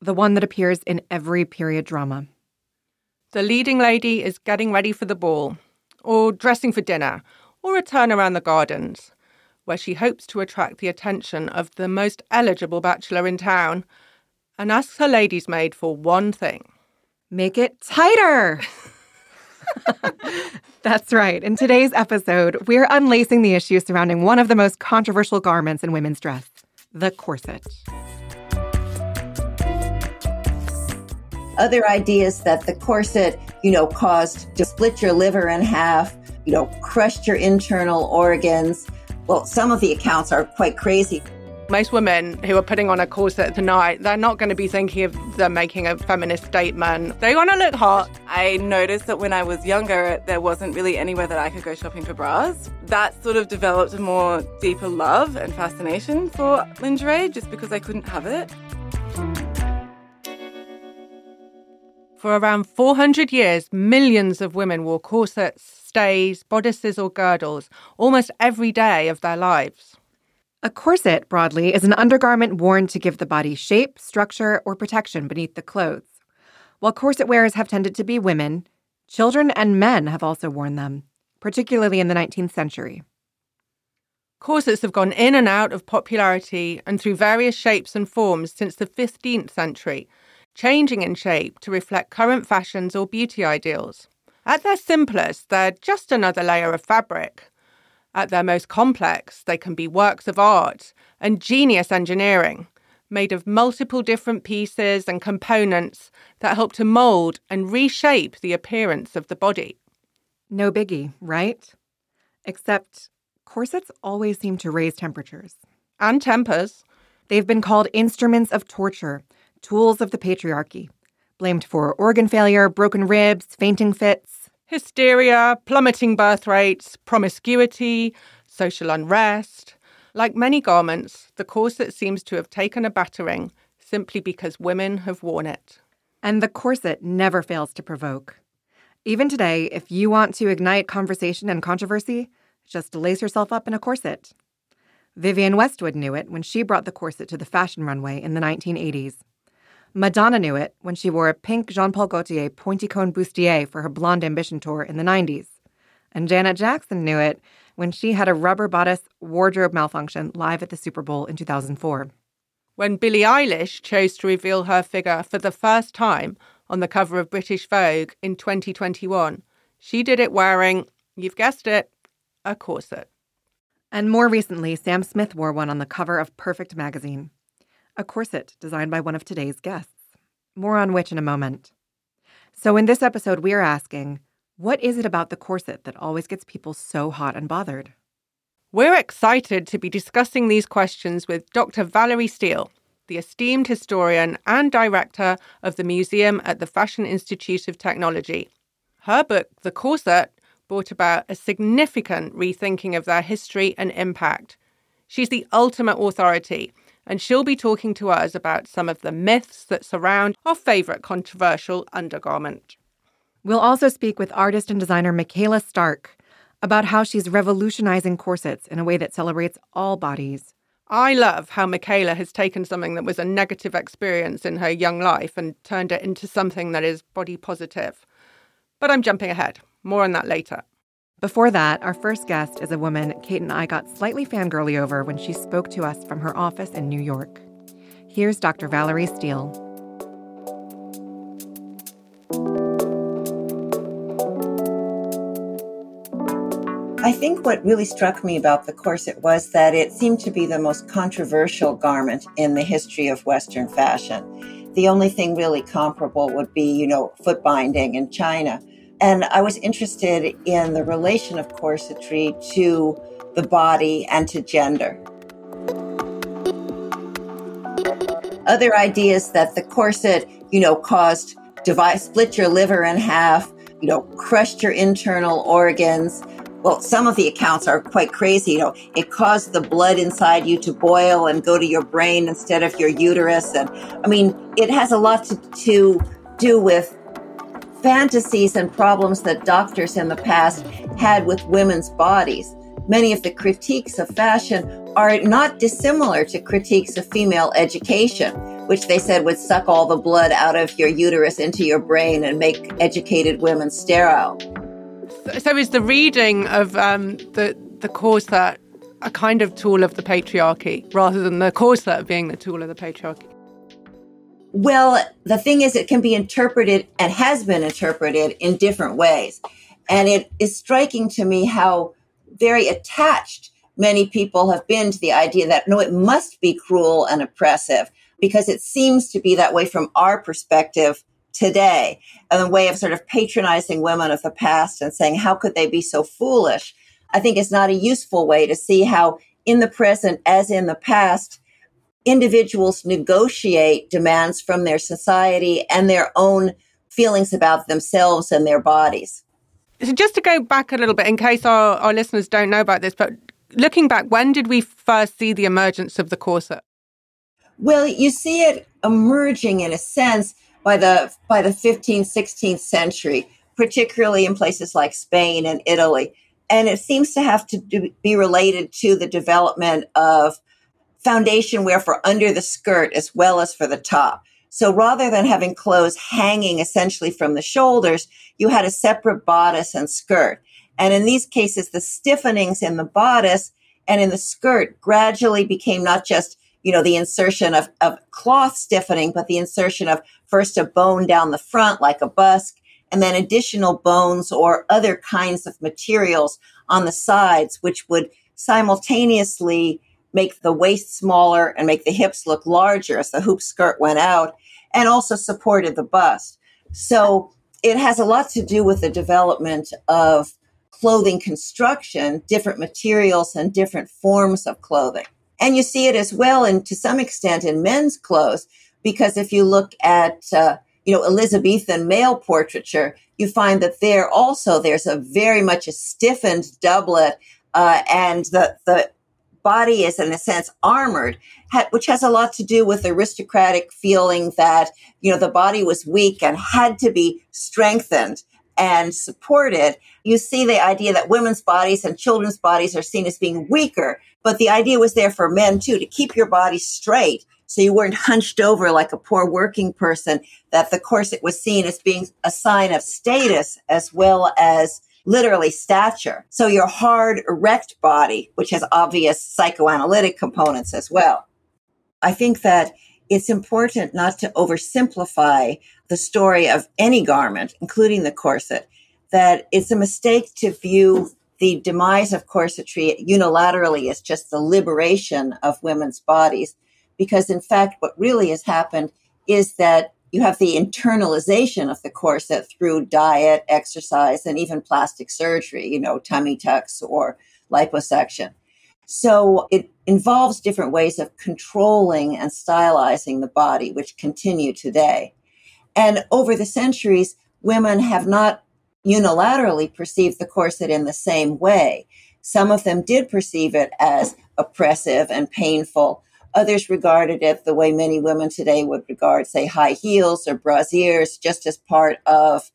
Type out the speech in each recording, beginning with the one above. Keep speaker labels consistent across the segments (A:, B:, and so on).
A: the one that appears in every period drama.
B: The leading lady is getting ready for the ball, or dressing for dinner, or a turn around the gardens, where she hopes to attract the attention of the most eligible bachelor in town, and asks her lady's maid for one thing
A: Make it tighter! That's right. In today's episode, we're unlacing the issues surrounding one of the most controversial garments in women's dress the corset.
C: Other ideas that the corset, you know, caused to split your liver in half, you know, crushed your internal organs. Well, some of the accounts are quite crazy.
B: Most women who are putting on a corset tonight, they're not going to be thinking of them making a feminist statement. They want to look hot.
D: I noticed that when I was younger, there wasn't really anywhere that I could go shopping for bras. That sort of developed a more deeper love and fascination for lingerie just because I couldn't have it.
B: For around 400 years, millions of women wore corsets, stays, bodices, or girdles almost every day of their lives.
A: A corset, broadly, is an undergarment worn to give the body shape, structure, or protection beneath the clothes. While corset wearers have tended to be women, children and men have also worn them, particularly in the 19th century.
B: Corsets have gone in and out of popularity and through various shapes and forms since the 15th century, changing in shape to reflect current fashions or beauty ideals. At their simplest, they're just another layer of fabric. At their most complex, they can be works of art and genius engineering, made of multiple different pieces and components that help to mold and reshape the appearance of the body.
A: No biggie, right? Except corsets always seem to raise temperatures.
B: And tempers.
A: They've been called instruments of torture, tools of the patriarchy, blamed for organ failure, broken ribs, fainting fits.
B: Hysteria, plummeting birth rates, promiscuity, social unrest. Like many garments, the corset seems to have taken a battering simply because women have worn it.
A: And the corset never fails to provoke. Even today, if you want to ignite conversation and controversy, just lace yourself up in a corset. Vivienne Westwood knew it when she brought the corset to the fashion runway in the 1980s. Madonna knew it when she wore a pink Jean Paul Gaultier pointy cone bustier for her Blonde Ambition tour in the 90s. And Janet Jackson knew it when she had a rubber bodice wardrobe malfunction live at the Super Bowl in 2004.
B: When Billie Eilish chose to reveal her figure for the first time on the cover of British Vogue in 2021, she did it wearing, you've guessed it, a corset.
A: And more recently, Sam Smith wore one on the cover of Perfect magazine a corset designed by one of today's guests. More on which in a moment. So, in this episode, we are asking what is it about the corset that always gets people so hot and bothered?
B: We're excited to be discussing these questions with Dr. Valerie Steele, the esteemed historian and director of the museum at the Fashion Institute of Technology. Her book, The Corset, brought about a significant rethinking of their history and impact. She's the ultimate authority and she'll be talking to us about some of the myths that surround our favourite controversial undergarment.
A: We'll also speak with artist and designer Michaela Stark about how she's revolutionizing corsets in a way that celebrates all bodies.
B: I love how Michaela has taken something that was a negative experience in her young life and turned it into something that is body positive. But I'm jumping ahead. More on that later.
A: Before that, our first guest is a woman Kate and I got slightly fangirly over when she spoke to us from her office in New York. Here's Dr. Valerie Steele.
C: I think what really struck me about the corset was that it seemed to be the most controversial garment in the history of Western fashion. The only thing really comparable would be, you know, foot binding in China and I was interested in the relation of corsetry to the body and to gender. Other ideas that the corset, you know, caused divide, split your liver in half, you know, crushed your internal organs. Well, some of the accounts are quite crazy. You know, it caused the blood inside you to boil and go to your brain instead of your uterus. And I mean, it has a lot to, to do with fantasies and problems that doctors in the past had with women's bodies. Many of the critiques of fashion are not dissimilar to critiques of female education, which they said would suck all the blood out of your uterus into your brain and make educated women sterile.
B: So, is the reading of um, the the corset a kind of tool of the patriarchy rather than the corset being the tool of the patriarchy?
C: Well, the thing is, it can be interpreted and has been interpreted in different ways. And it is striking to me how very attached many people have been to the idea that no, it must be cruel and oppressive because it seems to be that way from our perspective today. And a way of sort of patronizing women of the past and saying, how could they be so foolish? I think is not a useful way to see how in the present as in the past, individuals negotiate demands from their society and their own feelings about themselves and their bodies.
B: So just to go back a little bit, in case our, our listeners don't know about this, but looking back, when did we first see the emergence of the corset?
C: Well, you see it emerging in a sense by the by the 15th, 16th century, particularly in places like Spain and Italy. And it seems to have to do, be related to the development of foundation wear for under the skirt as well as for the top. So rather than having clothes hanging essentially from the shoulders, you had a separate bodice and skirt. And in these cases, the stiffenings in the bodice and in the skirt gradually became not just, you know, the insertion of, of cloth stiffening, but the insertion of first a bone down the front like a busk and then additional bones or other kinds of materials on the sides, which would simultaneously make the waist smaller and make the hips look larger as the hoop skirt went out and also supported the bust. So it has a lot to do with the development of clothing construction, different materials and different forms of clothing. And you see it as well, and to some extent in men's clothes, because if you look at, uh, you know, Elizabethan male portraiture, you find that there also there's a very much a stiffened doublet, uh, and the the body is in a sense armored, which has a lot to do with aristocratic feeling that, you know, the body was weak and had to be strengthened and supported. You see the idea that women's bodies and children's bodies are seen as being weaker, but the idea was there for men too, to keep your body straight. So you weren't hunched over like a poor working person, that the corset was seen as being a sign of status as well as literally stature. So your hard, erect body, which has obvious psychoanalytic components as well. I think that it's important not to oversimplify the story of any garment, including the corset, that it's a mistake to view the demise of corsetry unilaterally as just the liberation of women's bodies. Because in fact, what really has happened is that you have the internalization of the corset through diet, exercise, and even plastic surgery, you know, tummy tucks or liposuction. So it involves different ways of controlling and stylizing the body, which continue today. And over the centuries, women have not unilaterally perceived the corset in the same way. Some of them did perceive it as oppressive and painful, Others regarded it the way many women today would regard, say, high heels or brassieres, just as part of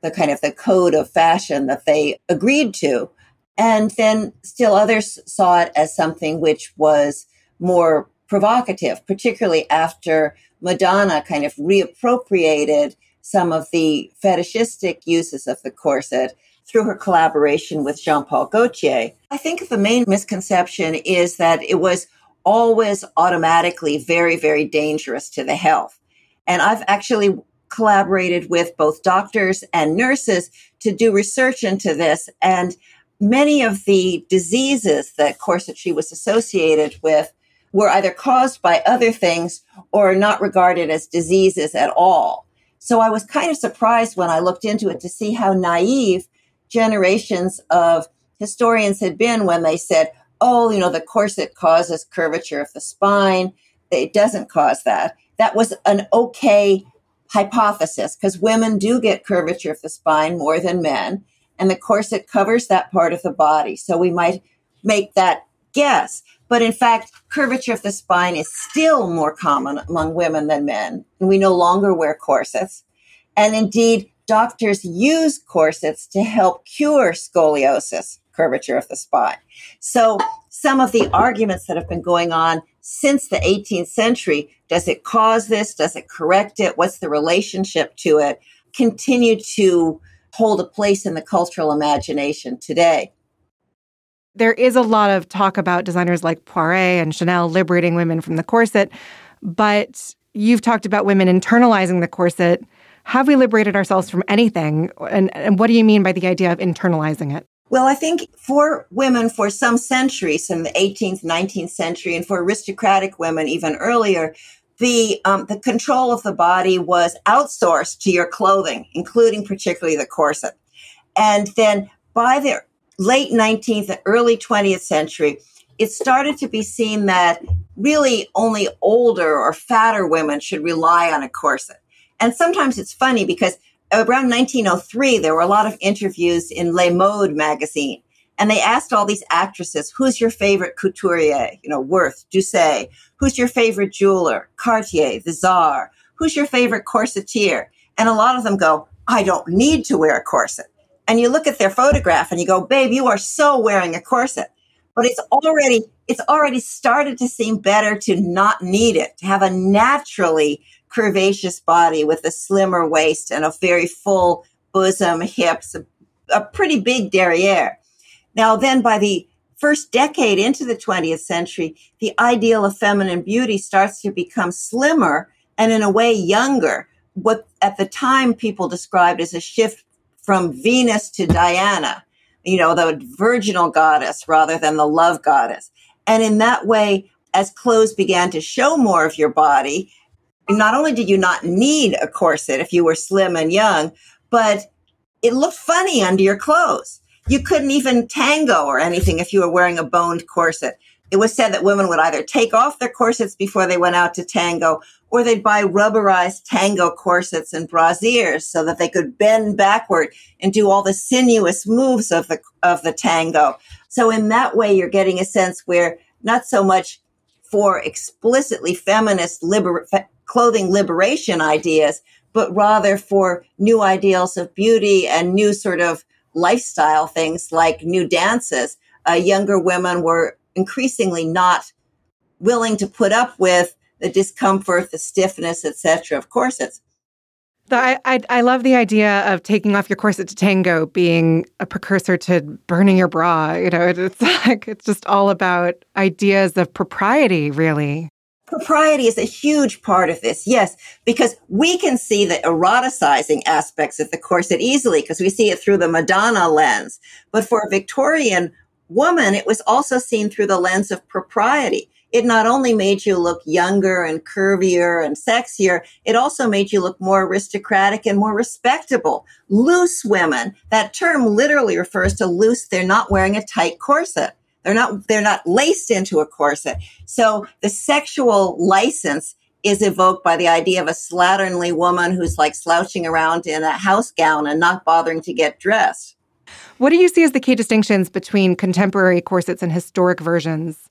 C: the kind of the code of fashion that they agreed to. And then still others saw it as something which was more provocative, particularly after Madonna kind of reappropriated some of the fetishistic uses of the corset through her collaboration with Jean Paul Gaultier. I think the main misconception is that it was always automatically very, very dangerous to the health. And I've actually collaborated with both doctors and nurses to do research into this. And many of the diseases that corsetry was associated with were either caused by other things or not regarded as diseases at all. So I was kind of surprised when I looked into it to see how naive generations of historians had been when they said, oh, you know, the corset causes curvature of the spine. It doesn't cause that. That was an okay hypothesis because women do get curvature of the spine more than men, and the corset covers that part of the body. So we might make that guess. But in fact, curvature of the spine is still more common among women than men, and we no longer wear corsets. And indeed, doctors use corsets to help cure scoliosis, curvature of the spine. So some of the arguments that have been going on since the 18th century, does it cause this? Does it correct it? What's the relationship to it? Continue to hold a place in the cultural imagination today.
A: There is a lot of talk about designers like Poiret and Chanel liberating women from the corset, but you've talked about women internalizing the corset have we liberated ourselves from anything? And, and what do you mean by the idea of internalizing it?
C: Well, I think for women for some centuries, in the 18th, 19th century, and for aristocratic women even earlier, the um, the control of the body was outsourced to your clothing, including particularly the corset. And then by the late 19th and early 20th century, it started to be seen that really only older or fatter women should rely on a corset. And sometimes it's funny because around 1903, there were a lot of interviews in Le Mode magazine. And they asked all these actresses, who's your favorite couturier? You know, Worth, Doucet. Who's your favorite jeweler? Cartier, the Czar. Who's your favorite corsetier? And a lot of them go, I don't need to wear a corset. And you look at their photograph and you go, babe, you are so wearing a corset. But it's already, it's already started to seem better to not need it, to have a naturally curvaceous body with a slimmer waist and a very full bosom, hips, a, a pretty big derriere. Now, then by the first decade into the 20th century, the ideal of feminine beauty starts to become slimmer and in a way younger. What at the time people described as a shift from Venus to Diana, you know, the virginal goddess rather than the love goddess. And in that way, as clothes began to show more of your body, not only did you not need a corset if you were slim and young, but it looked funny under your clothes. You couldn't even tango or anything if you were wearing a boned corset. It was said that women would either take off their corsets before they went out to tango or they'd buy rubberized tango corsets and brassieres so that they could bend backward and do all the sinuous moves of the, of the tango. So in that way, you're getting a sense where not so much for explicitly feminist liber- clothing liberation ideas, but rather for new ideals of beauty and new sort of lifestyle things like new dances. Uh, younger women were increasingly not willing to put up with the discomfort, the stiffness, etc. of corsets.
A: I, I, I love the idea of taking off your corset to tango being a precursor to burning your bra. You know, it, it's like it's just all about ideas of propriety, really
C: propriety is a huge part of this. Yes, because we can see the eroticizing aspects of the corset easily because we see it through the Madonna lens. But for a Victorian woman, it was also seen through the lens of propriety. It not only made you look younger and curvier and sexier, it also made you look more aristocratic and more respectable. Loose women, that term literally refers to loose. They're not wearing a tight corset. They're not, they're not laced into a corset. So the sexual license is evoked by the idea of a slatternly woman who's like slouching around in a house gown and not bothering to get dressed.
A: What do you see as the key distinctions between contemporary corsets and historic versions?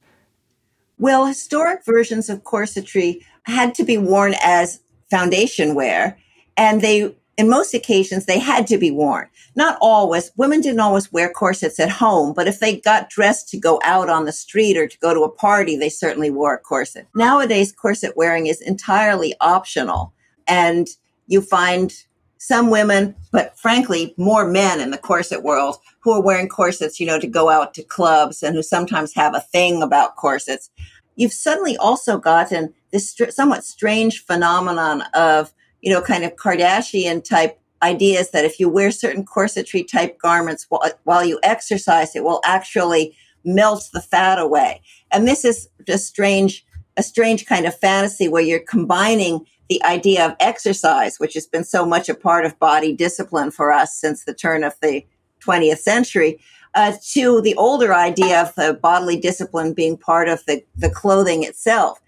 C: Well, historic versions of corsetry had to be worn as foundation wear, and they in most occasions they had to be worn. Not always. Women didn't always wear corsets at home, but if they got dressed to go out on the street or to go to a party, they certainly wore a corset. Nowadays, corset wearing is entirely optional. And you find some women, but frankly, more men in the corset world who are wearing corsets, you know, to go out to clubs and who sometimes have a thing about corsets. You've suddenly also gotten this somewhat strange phenomenon of you know, kind of Kardashian type ideas that if you wear certain corsetry type garments while, while you exercise, it will actually melt the fat away. And this is a strange, a strange kind of fantasy where you're combining the idea of exercise, which has been so much a part of body discipline for us since the turn of the 20th century, uh, to the older idea of the bodily discipline being part of the, the clothing itself.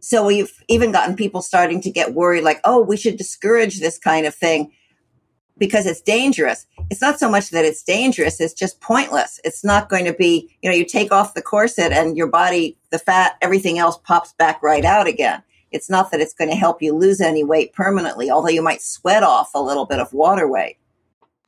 C: So we've even gotten people starting to get worried, like, oh, we should discourage this kind of thing because it's dangerous. It's not so much that it's dangerous, it's just pointless. It's not going to be, you know, you take off the corset and your body, the fat, everything else pops back right out again. It's not that it's going to help you lose any weight permanently, although you might sweat off a little bit of water weight.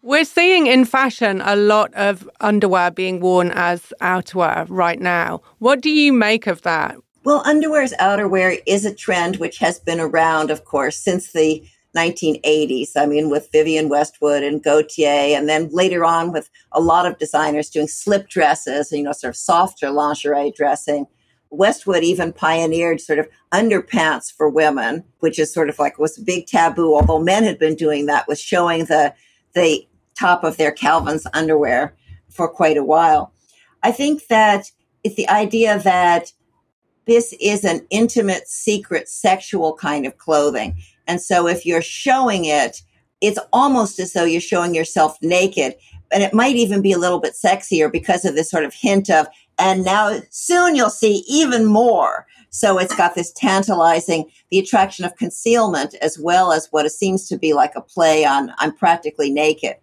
B: We're seeing in fashion a lot of underwear being worn as outerwear right now. What do you make of that?
C: Well, underwear as outerwear is a trend which has been around, of course, since the 1980s. I mean, with Vivienne Westwood and Gaultier, and then later on with a lot of designers doing slip dresses, you know, sort of softer lingerie dressing. Westwood even pioneered sort of underpants for women, which is sort of like was a big taboo, although men had been doing that, with showing the the top of their Calvin's underwear for quite a while. I think that it's the idea that this is an intimate, secret, sexual kind of clothing. And so if you're showing it, it's almost as though you're showing yourself naked. And it might even be a little bit sexier because of this sort of hint of, and now soon you'll see even more. So it's got this tantalizing, the attraction of concealment as well as what it seems to be like a play on, I'm practically naked.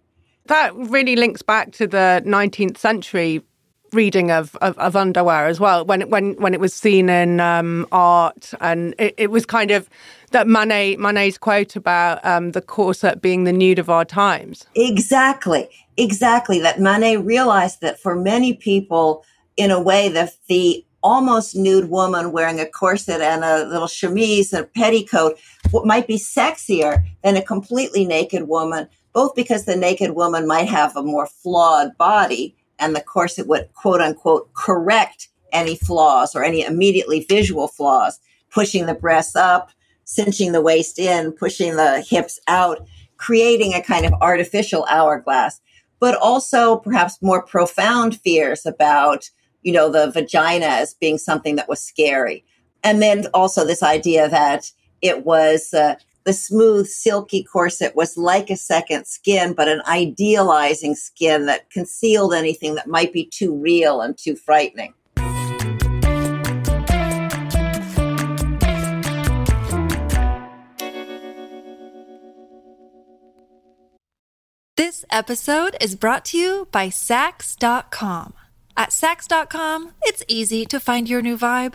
B: That really links back to the 19th century reading of, of, of, underwear as well when when when it was seen in um, art and it, it, was kind of that Manet Manet's quote about um, the corset being the nude of our times.
C: Exactly, exactly. That Manet realized that for many people, in a way, that the almost nude woman wearing a corset and a little chemise and a petticoat what might be sexier than a completely naked woman, both because the naked woman might have a more flawed body and the corset would quote unquote correct any flaws or any immediately visual flaws, pushing the breasts up, cinching the waist in, pushing the hips out, creating a kind of artificial hourglass, but also perhaps more profound fears about, you know, the vagina as being something that was scary. And then also this idea that it was uh, the smooth, silky corset was like a second skin, but an idealizing skin that concealed anything that might be too real and too frightening.
E: This episode is brought to you by Saks.com. At Saks.com, it's easy to find your new vibe.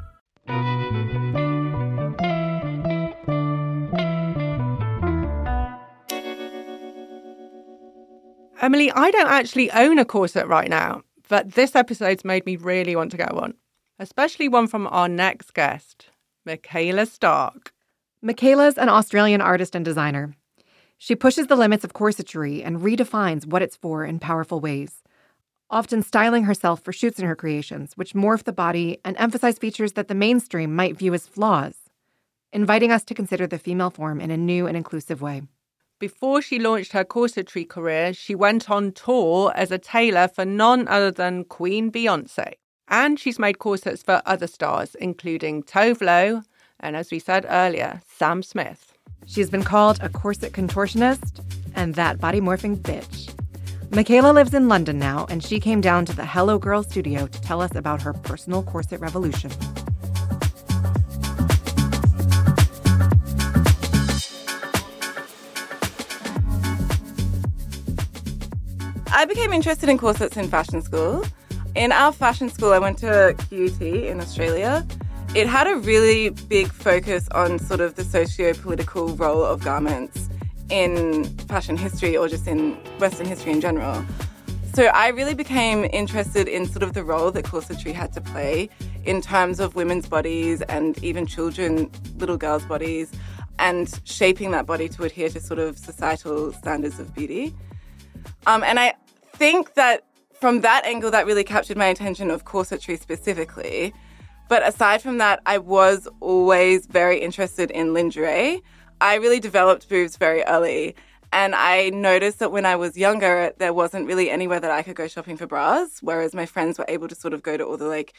B: Emily, I don't actually own a corset right now, but this episode's made me really want to get one, especially one from our next guest, Michaela Stark.
A: Michaela's an Australian artist and designer. She pushes the limits of corsetry and redefines what it's for in powerful ways, often styling herself for shoots in her creations, which morph the body and emphasize features that the mainstream might view as flaws, inviting us to consider the female form in a new and inclusive way.
B: Before she launched her corsetry career, she went on tour as a tailor for none other than Queen Beyonce. And she's made corsets for other stars, including Tove Lo and, as we said earlier, Sam Smith.
A: She's been called a corset contortionist and that body morphing bitch. Michaela lives in London now, and she came down to the Hello Girl studio to tell us about her personal corset revolution.
D: I became interested in corsets in fashion school. In our fashion school, I went to QUT in Australia. It had a really big focus on sort of the socio political role of garments in fashion history or just in Western history in general. So I really became interested in sort of the role that corsetry had to play in terms of women's bodies and even children, little girls' bodies, and shaping that body to adhere to sort of societal standards of beauty. Um, and I think that from that angle, that really captured my attention of corsetry specifically. But aside from that, I was always very interested in lingerie. I really developed boobs very early. And I noticed that when I was younger, there wasn't really anywhere that I could go shopping for bras, whereas my friends were able to sort of go to all the like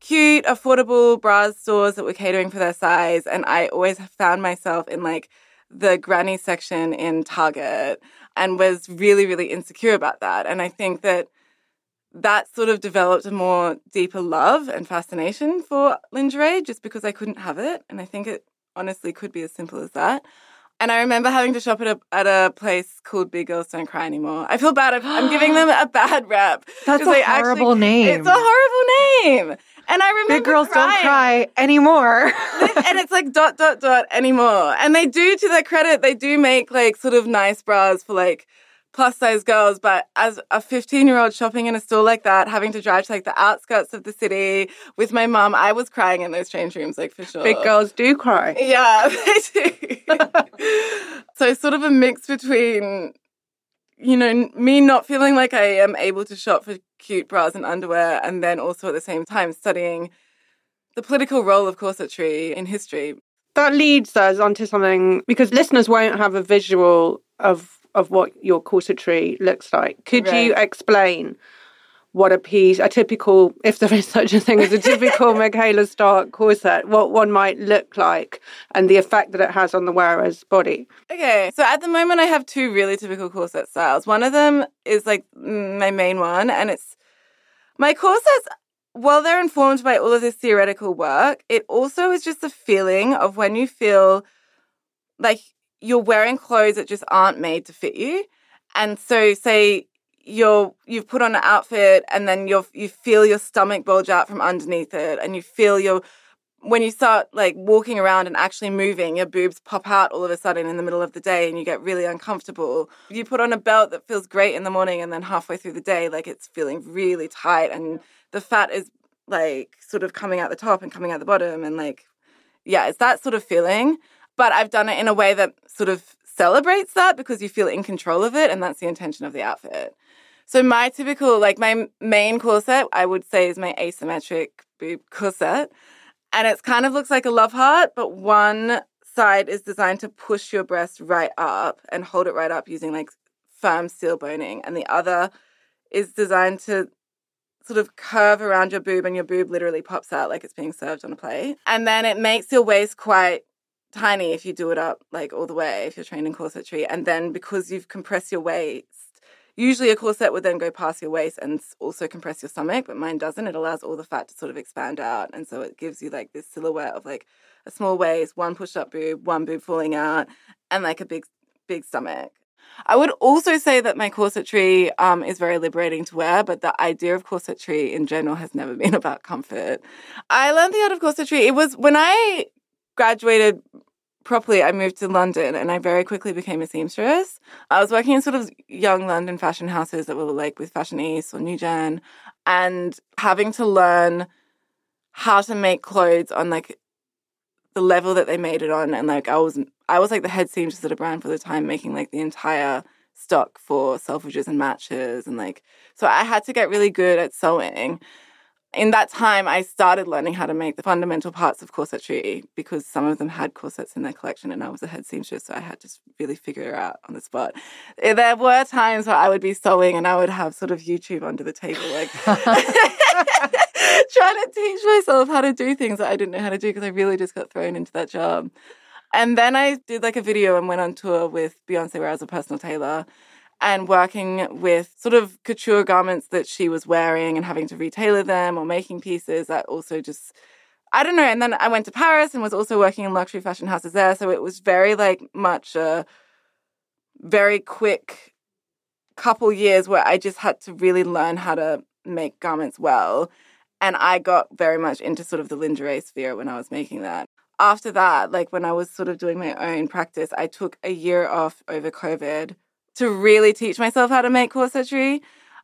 D: cute, affordable bra stores that were catering for their size. And I always found myself in like the granny section in Target and was really, really insecure about that. And I think that that sort of developed a more deeper love and fascination for lingerie just because I couldn't have it. And I think it honestly could be as simple as that. And I remember having to shop at a at a place called Big Girls Don't Cry Anymore. I feel bad. I'm giving them a bad rap.
A: That's a horrible
D: actually,
A: name.
D: It's a horrible name. And I remember
A: Big girls
D: crying.
A: don't cry anymore.
D: and it's like dot dot dot anymore. And they do, to their credit, they do make like sort of nice bras for like plus size girls. But as a 15 year old shopping in a store like that, having to drive to like the outskirts of the city with my mum, I was crying in those change rooms, like for sure.
B: Big girls do cry.
D: Yeah, they do. so sort of a mix between, you know, me not feeling like I am able to shop for cute bras and underwear, and then also at the same time studying the political role of corsetry in history.
B: That leads us onto something because listeners won't have a visual of of what your corsetry looks like. Could you explain what a piece, a typical, if there is such a thing as a typical Michaela Stark corset, what one might look like, and the effect that it has on the wearer's body?
D: Okay, so at the moment I have two really typical corset styles. One of them is like my main one, and it's my corsets. While they're informed by all of this theoretical work, it also is just the feeling of when you feel like you're wearing clothes that just aren't made to fit you. And so, say you're you've put on an outfit, and then you you feel your stomach bulge out from underneath it, and you feel your when you start like walking around and actually moving, your boobs pop out all of a sudden in the middle of the day and you get really uncomfortable. You put on a belt that feels great in the morning and then halfway through the day, like it's feeling really tight and the fat is like sort of coming out the top and coming out the bottom and like, yeah, it's that sort of feeling. But I've done it in a way that sort of celebrates that because you feel in control of it and that's the intention of the outfit. So my typical, like my main corset, I would say is my asymmetric boob corset and it kind of looks like a love heart, but one side is designed to push your breast right up and hold it right up using like firm steel boning, and the other is designed to sort of curve around your boob, and your boob literally pops out like it's being served on a plate. And then it makes your waist quite tiny if you do it up like all the way if you're trained in corsetry, and then because you've compressed your waist. Usually, a corset would then go past your waist and also compress your stomach, but mine doesn't. It allows all the fat to sort of expand out. And so it gives you like this silhouette of like a small waist, one push up boob, one boob falling out, and like a big, big stomach. I would also say that my corsetry um, is very liberating to wear, but the idea of corsetry in general has never been about comfort. I learned the art of corsetry. It was when I graduated properly, I moved to London and I very quickly became a seamstress. I was working in sort of young London fashion houses that were like with Fashion East or New Gen and having to learn how to make clothes on like the level that they made it on and like I was I was like the head seamstress at a brand for the time making like the entire stock for selfridges and matches and like so I had to get really good at sewing. In that time I started learning how to make the fundamental parts of corsetry because some of them had corsets in their collection and I was a head seamstress so I had to really figure it out on the spot. Eh, There were times where I would be sewing and I would have sort of YouTube under the table like trying to teach myself how to do things that I didn't know how to do because I really just got thrown into that job. And then I did like a video and went on tour with Beyonce where I was a personal tailor and working with sort of couture garments that she was wearing and having to retailer them or making pieces that also just I don't know. And then I went to Paris and was also working in luxury fashion houses there. So it was very like much a very quick couple years where I just had to really learn how to make garments well. And I got very much into sort of the lingerie sphere when I was making that. After that, like when I was sort of doing my own practice, I took a year off over COVID to really teach myself how to make corsetry.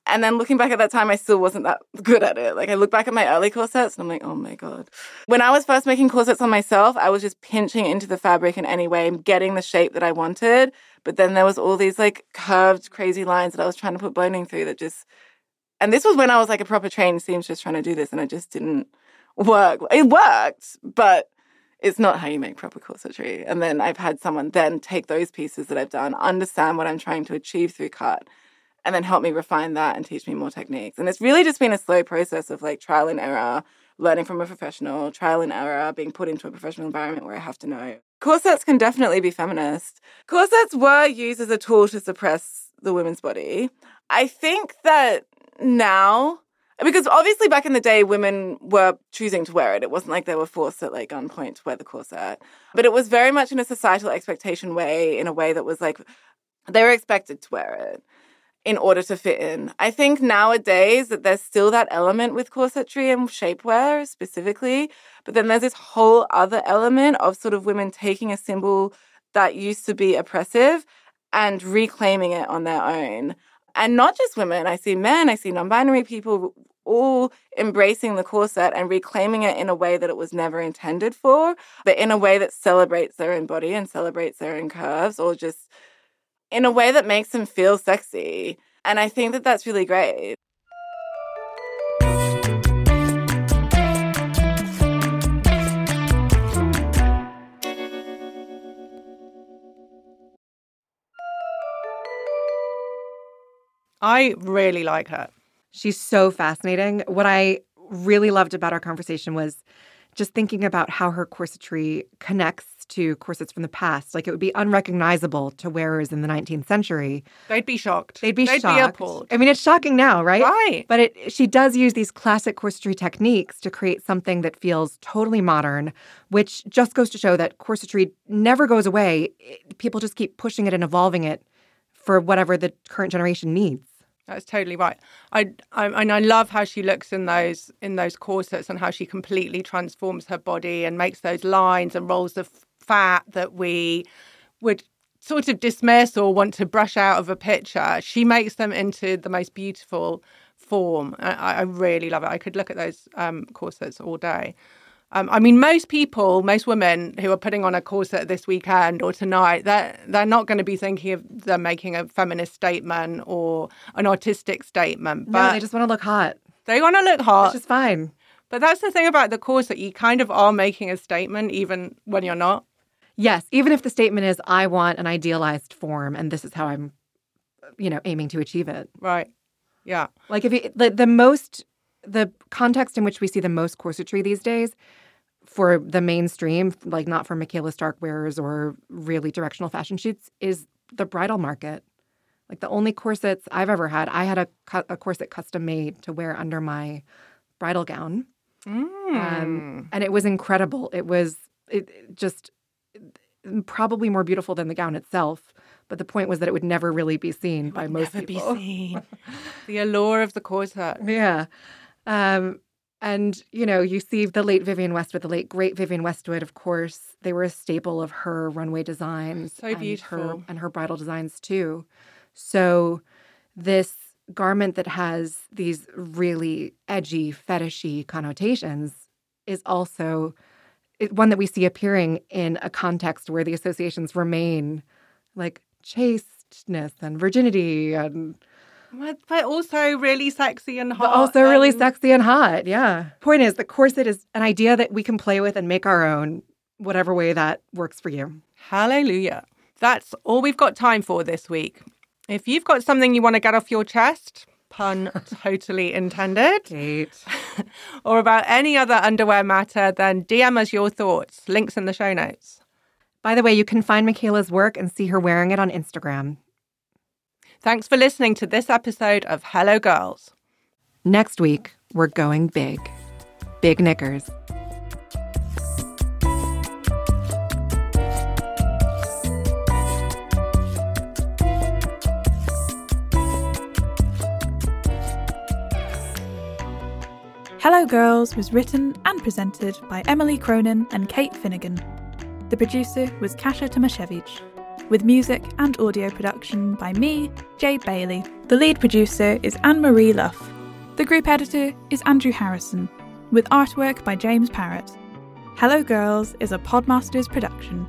D: And then looking back at that time, I still wasn't that good at it. Like I look back at my early corsets and I'm like, oh my God. When I was first making corsets on myself, I was just pinching into the fabric in any way, getting the shape that I wanted. But then there was all these like curved, crazy lines that I was trying to put boning through that just, and this was when I was like a proper trained seamstress trying to do this and it just didn't work. It worked, but it's not how you make proper corsetry. And then I've had someone then take those pieces that I've done, understand what I'm trying to achieve through cut, and then help me refine that and teach me more techniques. And it's really just been a slow process of like trial and error, learning from a professional, trial and error, being put into a professional environment where I have to know. Corsets can definitely be feminist. Corsets were used as a tool to suppress the women's body. I think that now because obviously back in the day women were choosing to wear it. It wasn't like they were forced at like gunpoint to wear the corset. But it was very much in a societal expectation way in a way that was like they were expected to wear it in order to fit in. I think nowadays that there's still that element with corsetry and shapewear specifically but then there's this whole other element of sort of women taking a symbol that used to be oppressive and reclaiming it on their own. And not just women. I see men, I see non binary people all embracing the corset and reclaiming it in a way that it was never intended for, but in a way that celebrates their own body and celebrates their own curves, or just in a way that makes them feel sexy. And I think that that's really great.
B: I really like her.
A: She's so fascinating. What I really loved about our conversation was just thinking about how her corsetry connects to corsets from the past. Like it would be unrecognizable to wearers in the 19th century.
B: They'd be shocked.
A: They'd be
B: They'd
A: shocked.
B: be appalled.
A: I mean, it's shocking now, right?
B: Right.
A: But it, she does use these classic corsetry techniques to create something that feels totally modern, which just goes to show that corsetry never goes away. People just keep pushing it and evolving it for whatever the current generation needs.
B: That's totally right. I, I and I love how she looks in those in those corsets and how she completely transforms her body and makes those lines and rolls of fat that we would sort of dismiss or want to brush out of a picture. She makes them into the most beautiful form. I, I really love it. I could look at those um, corsets all day. Um, I mean, most people, most women who are putting on a corset this weekend or tonight, they're, they're not going to be thinking of them making a feminist statement or an artistic statement. But
A: no, they just want to look hot,
B: they want to look hot.
A: which is fine.
B: But that's the thing about the corset. You kind of are making a statement even when you're not.
A: Yes, even if the statement is, I want an idealized form and this is how I'm, you know, aiming to achieve it.
B: Right. Yeah.
A: Like if you, the, the most, the context in which we see the most corsetry these days for the mainstream, like not for Michaela Stark wearers or really directional fashion shoots, is the bridal market. Like the only corsets I've ever had, I had a, a corset custom made to wear under my bridal gown. Um, and it was incredible. It was it, it just probably more beautiful than the gown itself. But the point was that it would never really be seen by most
B: Never be seen. the allure of the corset.
A: Yeah. Um, and, you know, you see the late Vivienne Westwood, the late great Vivienne Westwood, of course, they were a staple of her runway designs.
B: So
A: and Her, and her bridal designs, too. So, this garment that has these really edgy, fetishy connotations is also one that we see appearing in a context where the associations remain like chasteness and virginity and
B: But, but also really sexy and hot.
A: but also really sexy and hot. Yeah. Point is, the corset is an idea that we can play with and make our own, whatever way that works for you.
B: Hallelujah. That's all we've got time for this week. If you've got something you want to get off your chest, pun totally intended,
A: Kate.
B: or about any other underwear matter, then DM us your thoughts. Links in the show notes.
A: By the way, you can find Michaela's work and see her wearing it on Instagram.
B: Thanks for listening to this episode of Hello Girls.
A: Next week, we're going big. Big knickers.
F: Hello Girls was written and presented by Emily Cronin and Kate Finnigan. The producer was Kasia Tomasiewicz with music and audio production by me, Jade Bailey. The lead producer is Anne Marie Luff. The group editor is Andrew Harrison, with artwork by James Perrett. Hello Girls is a Podmasters production.